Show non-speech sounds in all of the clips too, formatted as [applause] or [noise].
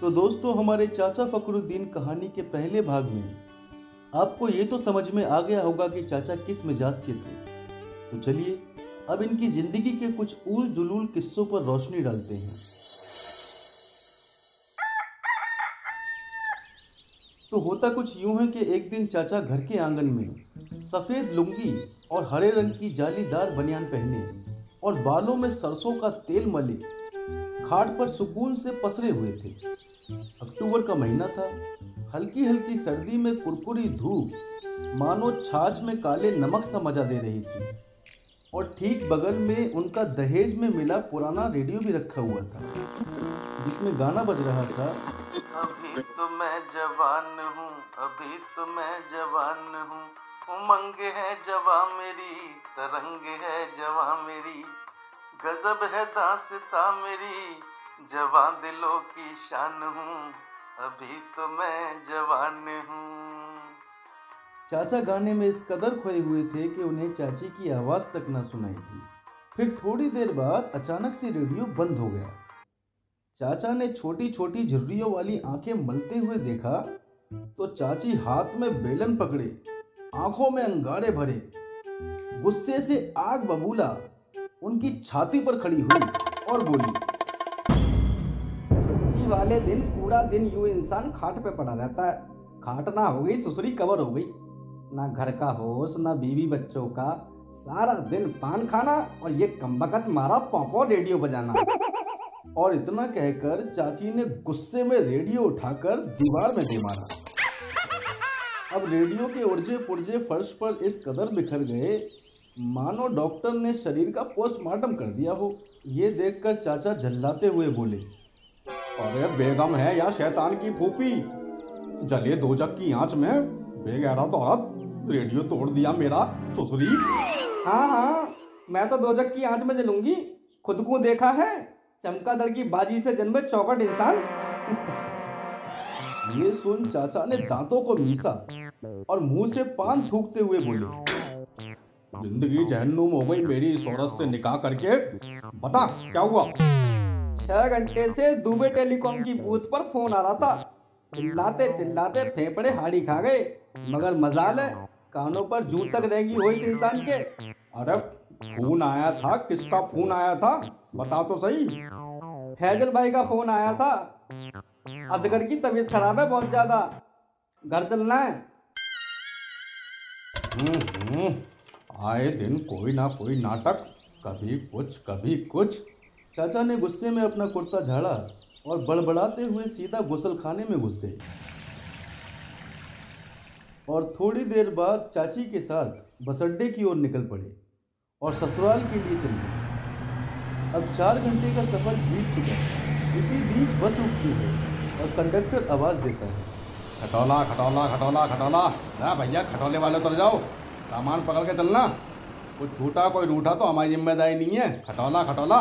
तो दोस्तों, हमारे चाचा फकरुद्दीन कहानी के पहले भाग में आपको ये तो समझ में आ गया होगा कि चाचा किस मिजाज के थे। तो चलिए, अब इनकी ज़िंदगी के कुछ उल जुलूल किस्सों पर रोशनी डालते हैं। तो होता कुछ यूँ है कि एक दिन चाचा घर के आँगन में सफ़ेद लुंगी और हरे रंग की जालीदार बनियान पहने और बालों में सरसों का तेल मले खाट पर सुकून से पसरे हुए थे। अक्टूबर का महीना था। हल्की हल्की सर्दी में कुरकुरी धूप, मानो छाछ में काले नमक सा मज़ा दे रही थी। और ठीक बगल में उनका दहेज में मिला पुराना रेडियो भी रखा हुआ था, जिसमें गाना बज रहा था, अभी तो मैं जवान हूँ, अभी तो मैं जवान हूँ, उमंग है जवा मेरी, तरंग है जवा मेरी, गजब है दासता मेरी, जवान दिलों की शान हूँ अभी तो मैं जवान हूँ। चाचा गाने में इस कदर खोए हुए थे कि उन्हें चाची की आवाज़ तक ना सुनाई थी फिर थोड़ी देर बाद अचानक से रेडियो बंद हो गया। चाचा ने छोटी छोटी झुर्रियों वाली आँखें मलते हुए देखा तो चाची हाथ में बेलन पकड़े, आँखों में अंगारे भरे। गुस्से से आग बबूला, उनकी छाती पर खड़ी हुई और बोली वाले दिन, पूरा दिन यूँ इंसान खाट पे पड़ा रहता है। खाट ना हो गई, सुसरी कवर हो गई। ना घर का होश, ना बीवी बच्चों का। सारा दिन पान खाना और ये कम्बकत मारा पौपो रेडियो बजाना। और इतना कहकर चाची ने गुस्से में रेडियो उठाकर दीवार में दे मारा। अब रेडियो के उर्जे पुर्जे फर्श पर इस कदर बिखर गए। मानो डॉक्टर ने शरीर का पोस्टमार्टम कर दिया हो। ये देखकर चाचा झल्लाते हुए बोले अरे बेगम है या शैतान की फूफी जले दो जग की आँच में बेगैरत औरत, रेडियो तोड़ दिया मेरा ससुरी। हाँ हाँ मैं तो दो जग की आँच में जलूँगी। खुद को देखा है चमकादड़ की बाजी से जन्मे चौकट इंसान। ये सुन चाचा ने दांतों को मीसा और मुँह से पान थूकते हुए बोले, ज़िंदगी जहन्नुम हो गई मेरी, इस औरत से निकाह करके। बता, क्या हुआ? छह घंटे से दुबे टेलीकॉम की बूथ पर फ़ोन आ रहा था। चिल्लाते चिल्लाते फेफड़े हाड़ी खा गए। मगर मजाल है कानों पर जू तक रहेगी हो इस इंसान के। अरे फ़ोन आया था किसका फ़ोन आया था? बता तो सही। फैजल भाई का फ़ोन आया था। असगर की तबीयत खराब है बहुत ज़्यादा। घर चलना है। हम्म, हम्म, आए दिन कोई ना कोई नाटक कभी कुछ कभी कुछ। चाचा ने गुस्से में अपना कुर्ता झाड़ा और बड़बड़ाते हुए सीधा गुसल खाने में घुस गए और थोड़ी देर बाद चाची के साथ बस अड्डे की ओर निकल पड़े और ससुराल के लिए चल गए। अब चार घंटे का सफ़र बीत चुका इसी बीच बस रुकती है और कंडक्टर आवाज़ देता है। खटौला खटौला खटौला खटौला। ना भैया, खटौले वाले उतर जाओ। सामान पकड़ के चलना। कोई छूटा कोई रूठा तो हमारी ज़िम्मेदारी नहीं है। खटौला खटौला।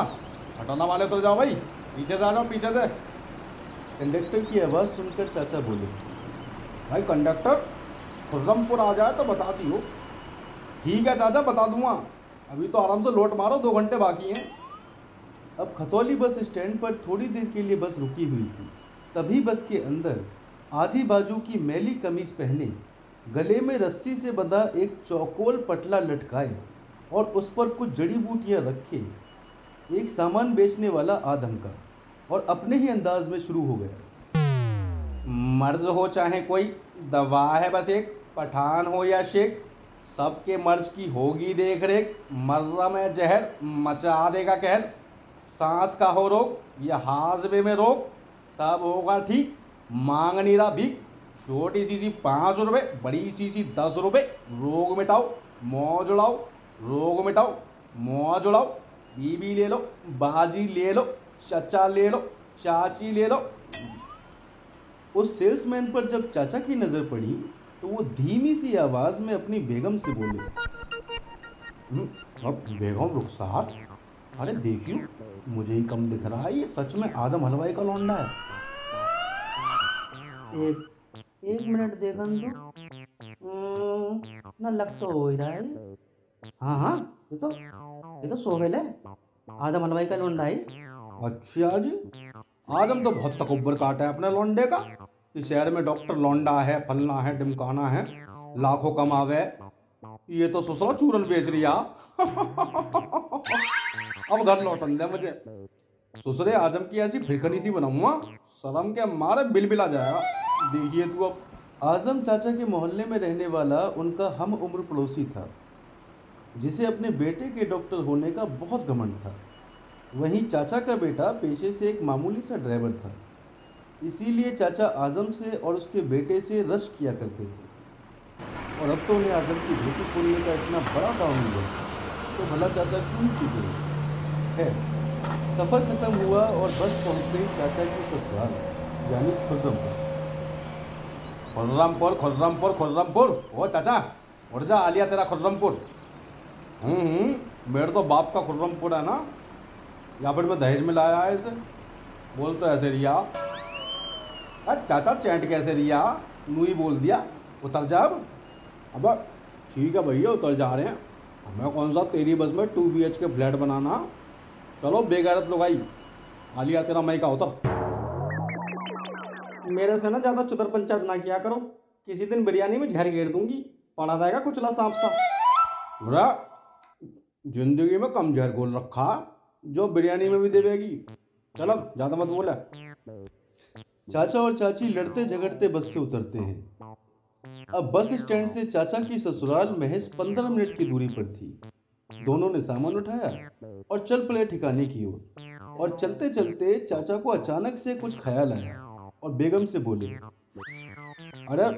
खटौला वाले उतर जाओ भाई पीछे से आ जाओ पीछे से। कंडक्टर की आवाज़ सुनकर चाचा बोले भाई कंडक्टर खुर्रमपुर आ जाए तो बता दियो। ठीक है चाचा बता दूँगा। अभी तो आराम से लोट मारो दो घंटे बाकी हैं। अब खतौली बस स्टैंड पर थोड़ी देर के लिए बस रुकी हुई थी। तभी बस के अंदर आधी बाजू की मैली कमीज पहने गले में रस्सी से बंधा एक चौकोल पटला लटकाए और उस पर कुछ जड़ी बूटियाँ रखे। एक सामान बेचने वाला आदम का, और अपने ही अंदाज में शुरू हो गया। मर्ज हो चाहे कोई, दवा है बस एक, पठान हो या शेख सबके मर्ज की होगी देख रेख मर्रा में जहर, मचा देगा कहर, सांस का हो रोग या हाजबे में रोग, सब होगा ठीक मांग नहीं रहा भीख, छोटी सी सी पाँच रुपये बड़ी सी सी दस रुपये रोग मिटाओ, मौज उड़ाओ, रोग मिटाओ, मौज उड़ाओ। बीबी ले लो बाजी ले लो चचा ले लो चाची ले लो उस सेल्समैन पर जब चाचा की नज़र पड़ी तो वो धीमी सी आवाज़ में अपनी बेगम से बोले "हम्म, अब बेगम रुखसार अरे देखियो मुझे ही कम दिख रहा है ये सच में आज़म हलवाई का लौंडा है. एक एक मिनट देखन तो ना लग तो हो ही रहा है। हाँ हाँ ये तो ये तो सोहेल है। आज़म हलवाई का लोंडा है। अच्छा जी। आज़म तो बहुत तकबर काटा है अपने लौंडे का। कि शहर में डॉक्टर लौंडा है, फलना है डिमकाना है, लाखों कमावे। ये तो ससुरा चूरन बेच रिया। [laughs] अब घर लौटन दे मुझे। ससुरे आज़म की ऐसी फिरकनी सी बनाऊँगा। शर्म के मारे बिल बिल आ जाएगा देखिए तू अब। आज़म चाचा के मोहल्ले में रहने वाला, उनका हम उम्र पड़ोसी था। जिसे अपने बेटे के डॉक्टर होने का बहुत घमंड था। वहीं चाचा का बेटा पेशे से एक मामूली सा ड्राइवर था। इसीलिए चाचा आज़म से और उसके बेटे से रश किया करते थे। और अब तो उन्हें आज़म की धोती खोलने का इतना बड़ा काम मिला तो भला चाचा क्यों चुके है सफ़र ख़त्म हुआ और बस पहुँच गई चाचा की ससुराल, यानी खुर्रमपुर। खुर्रमपुर खुर्रमपुर खुर्रमपुर। ओ चाचा उठ जा आलिया तेरा खुर्रमपुर। मेरे तो बाप का खुर्रमपुर है ना। या फिर मैं दहेज में लाया है इसे। बोल तो ऐसे रिया। अरे चाचा चैंट कैसे रिया? नू ही बोल दिया। उतर जा अब। अब ठीक है भैया उतर जा रहे हैं। हमें कौन सा तेरी बस में two B H K flat बनाना? चलो बेगैरत लोग आई। आलिया तेरा मई का उतर। मेरे से ना ज़्यादा चुतर पंचायत ना किया करो। किसी दिन बिरयानी में जहर गेर दूँगी। पड़ा जाएगा कुचला सांप सा बुरा। ज़िंदगी में कम जहर घोल रखा, जो बिरयानी में भी देवेगी। चलो, ज़्यादा मत बोला। चाचा और चाची लड़ते झगड़ते बस से उतरते हैं। अब बस स्टैंड से चाचा की ससुराल महज पंद्रह मिनट की दूरी पर थी। दोनों ने सामान उठाया और चल पड़े ठिकाने की ओर। और चलते चलते चाचा को अचानक से कुछ ख्याल आया और बेगम से बोले, अरे,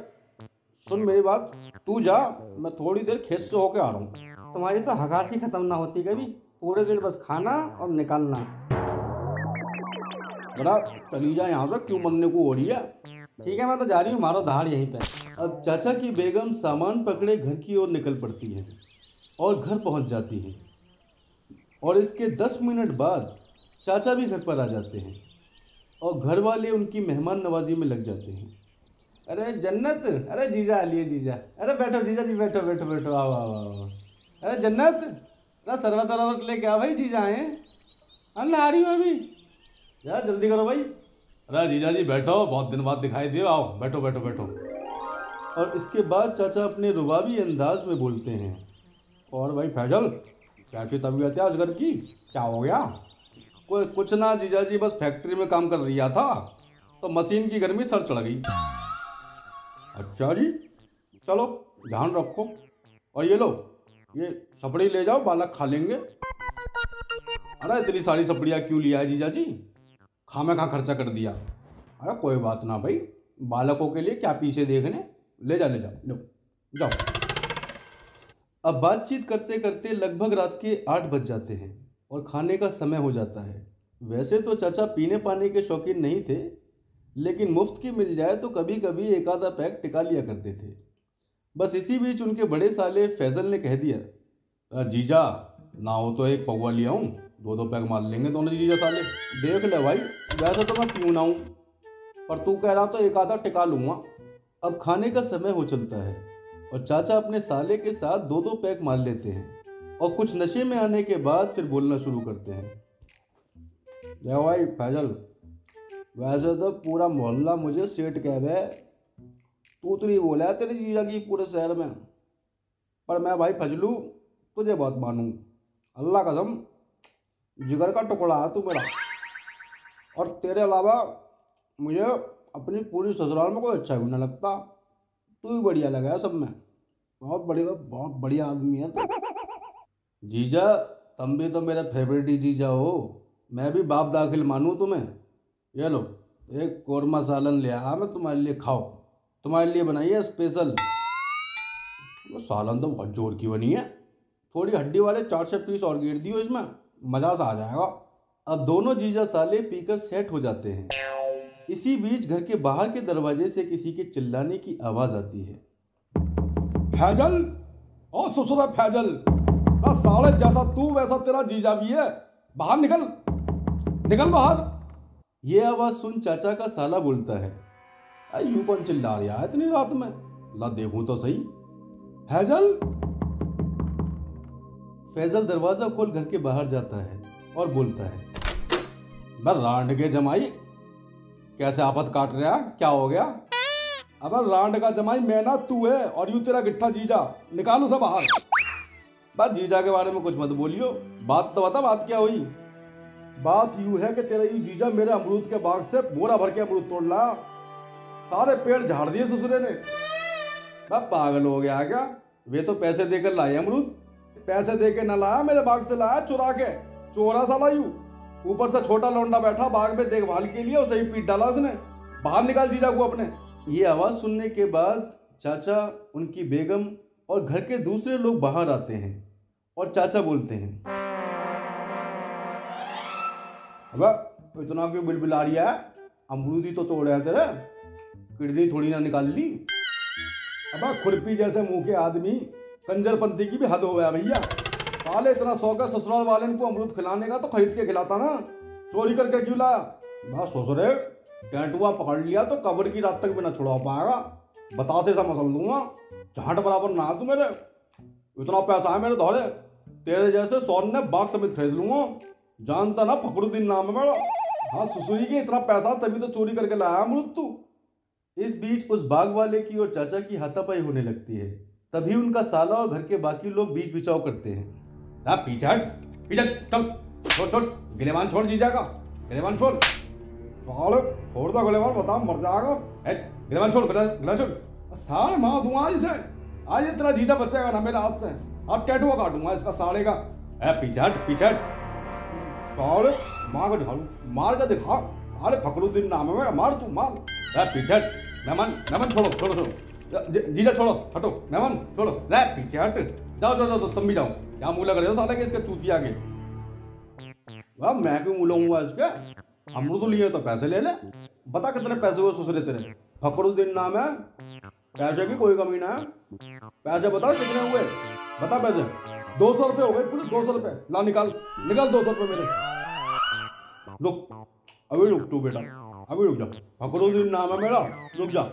सुन मेरी बात, तू जा, मैं थोड़ी देर खेत से होके आ रहा हूँ। तुम्हारी तो हगासी खत्म ना होती कभी। पूरे दिन बस खाना और निकालना। बड़ा चली जा यहाँ से, क्यों मरने को हो रही है? ठीक है, मैं तो जा रही हूँ, मारो दहाड़ यहीं पे। अब चाचा की बेगम सामान पकड़े घर की ओर निकल पड़ती है और घर पहुँच जाती है। और इसके दस मिनट बाद चाचा भी घर पर आ जाते हैं और घर वाले उनकी मेहमान नवाजी में लग जाते हैं। अरे जन्नत! अरे जीजा आलिए जीजा। अरे बैठो, जीजा जी, बैठो बैठो बैठो। आओ आओ आओ। अरे जन्नत अरे सरवत वरवत लेके आ भाई जीजा आए अरे आ रही हूँ अभी। जरा जल्दी करो भाई। अरे जीजा जी बैठो बहुत दिन बाद दिखाई दिए आओ बैठो बैठो बैठो। और इसके बाद चाचा अपने रुबाबी अंदाज में बोलते हैं। और भाई फैजल क्या कैसी तबीयत है आज घर की? क्या हो गया? कोई कुछ ना जीजा जी बस फैक्ट्री में काम कर रहा था तो मशीन की गर्मी सर चढ़ गई। अच्छा जी चलो ध्यान रखो। और ये लो ये सपड़ी ले जाओ, बालक खा लेंगे। अरे, इतनी सारी सपड़ियाँ क्यों लिया है जीजा जी? खामे खा खर्चा कर दिया। अरे, कोई बात ना भाई। बालकों के लिए क्या पीछे देखने? ले जा, ले जाओ लो। जाओ। अब बातचीत करते करते लगभग रात के आठ बज जाते हैं और खाने का समय हो जाता है। वैसे तो चाचा पीने पाने के शौकीन नहीं थे, लेकिन मुफ़्त की मिल जाए तो कभी कभी एक आधा पैक टिका लिया करते थे। बस इसी बीच उनके बड़े साले फैजल ने कह दिया जीजा, ना हो तो एक पौवा लिया हूँ दो दो पैक मार लेंगे दोनों जीजा साले। देख ले भाई, वैसे तो मैं पीऊ ना हूँ, पर तू कह रहा तो एक आधा टिका लूँगा। अब खाने का समय हो चलता है, और चाचा अपने साले के साथ दो दो पैक मार लेते हैं, और कुछ नशे में आने के बाद फिर बोलना शुरू करते हैं। भाई फैजल, वैसे तो पूरा मोहल्ला मुझे सेठ कहवे तू तो नहीं बोला, तेरी जीजा की पूरे शहर में। पर मैं भाई फजलू, तुझे बहुत मानूँ। अल्लाह कसम, जिगर का टुकड़ा है तू मेरा। और तेरे अलावा मुझे अपनी पूरी ससुराल में कोई अच्छा भी ना लगता। तू ही बढ़िया लगा है सब में। बहुत बढ़िया बहुत बढ़िया आदमी है तू। जीजा, तुम भी तो मेरा फेवरेट ही जीजा हो। मैं भी बाप दाखिल मानूँ तुम्हें। ये लो, एक कोरमा सालन ले आया मैं तुम्हारे लिए खाओ तुम्हारे लिए बनाई है स्पेशल। वो सालन तो बहुत ज़ोर की बनी है। थोड़ी हड्डी वाले चार छः पीस और गिर दियो इसमें, मज़ा सा आ जाएगा। अब दोनों जीजा साले पीकर सेट हो जाते हैं। इसी बीच घर के बाहर के दरवाजे से किसी के चिल्लाने की आवाज़ आती है। फैजल, ओ ससुर फैजल, ना साले जैसा तू वैसा तेरा जीजा भी है। बाहर निकल निकल बाहर। ये आवाज़ सुन चाचा का साला बोलता है। अरे यूँ कौन चिल्ला रहा है इतनी रात में? ला देखूँ तो सही। फैजल? फैजल दरवाज़ा खोल घर के बाहर जाता है और बोलता है बर रांड के जमाई, कैसे आफत काट रहा क्या हो गया? अबे रांड का जमाई, मैं ना, तू है और यू तेरा गिट्ठा जीजा। निकालो सब बाहर। बस जीजा के बारे में कुछ मत बोलियो। बात तो बता, बात क्या हुई? बात यूँ है कि तेरा यू जीजा मेरे अमरूद के बाग से बोरा भर के अमरूद तोड़ ला। सारे पेड़ झाड़ दिए ससुरे ने। बस पागल हो गया क्या? वे तो पैसे देकर लाए अमरूद। पैसे दे के न लाया, मेरे बाग से लाया चुरा के। चोरा साला यू ऊपर से छोटा लौंडा बैठा, बाग में देखभाल के लिए उसे ही पीट डाला उसने। बाहर निकाल जीजा को अपने। ये आवाज़ सुनने के बाद चाचा, उनकी बेगम और घर के दूसरे लोग बाहर आते हैं और चाचा बोलते हैं। अबे, इतना क्यों बिलबिला रही है? अमरूद ही तो तोड़े हैं तेरे। किडनी थोड़ी ना निकाल ली। अबे, खुरपी जैसे मुँह के आदमी कंजरपंती की भी हद हो गया भैया। साले इतना शौक है ससुराल वाले को अमरूद खिलाने का तो खरीद के खिलाता ना। चोरी करके क्यों लाया? बस ससुरे टेंटुआ पकड़ लिया तो कब्र की रात तक भी ना छुड़ा पाएगा। बतासे सा मसल दूँगा, झांट बराबर ना तू मेरे। इतना पैसा है मेरे धौड़े तेरे जैसे सोन ने बाग समेत खरीद लूँगा। जानता ना फकरुद्दीन नाम है मेरा। हाँ ससुरी के इतना पैसा तभी तो चोरी करके लाया अमरूद तू। इस बीच उस बाग वाले की और चाचा की हाथापाई होने लगती है। तभी उनका साला और घर के बाकी लोग बीच बिचाव करते हैं। हट चल, छोड़ छोड़ छोड़ छोड़। छोड़ दो गोलेवाल बता, मर जाएगा। छोड़ छोड़। मार दूँगा आज इसे। आज ये तेरा जीता बचेगा ना, मेरे हाथ से। अब टैटुआ काटूँगा इसका साले का। ए पीछे हट हट मार कर दिखा मार दिखा। अरे फकरुद्दीन नाम है मेरा तू, मार। ए हट मेहमान मेहमान छोड़ो छोड़ो छोड़ो जीजा छोड़ो हटो मेहमान छोड़ो रे पीछे हट जाओ जाओ जाओ तुम भी जाओ क्या मुँह लग रहे हो साले के इसके चूतिया के वाह मैं क्यों मुँह लगूँगा इसके अमरूद लिए तो पैसे ले ले बता कितने पैसे हुए ससुरे तेरे फकरुद्दीन नाम है पैसे की कोई कमी ना है पैसे बता कितने हुए बता पैसे दो सौ रुपये हो गए, पूरे दो सौ रुपये ला निकाल निकाल दो सौ रुपये मेरे। रुक अभी रुक तू बेटा। अभी रुक जा। फकरुद्दीन नाम है मेरा। रुक जा।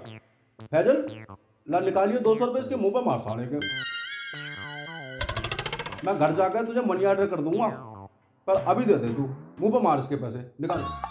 फैजल, ला निकालिए दो सौ रुपये इसके मुँह पे मार साड़े के। मैं घर जाकर तुझे मनी ऑर्डर कर दूँगा। पर अभी दे दे तू। मुँह पे मार इसके पैसे। निकाल।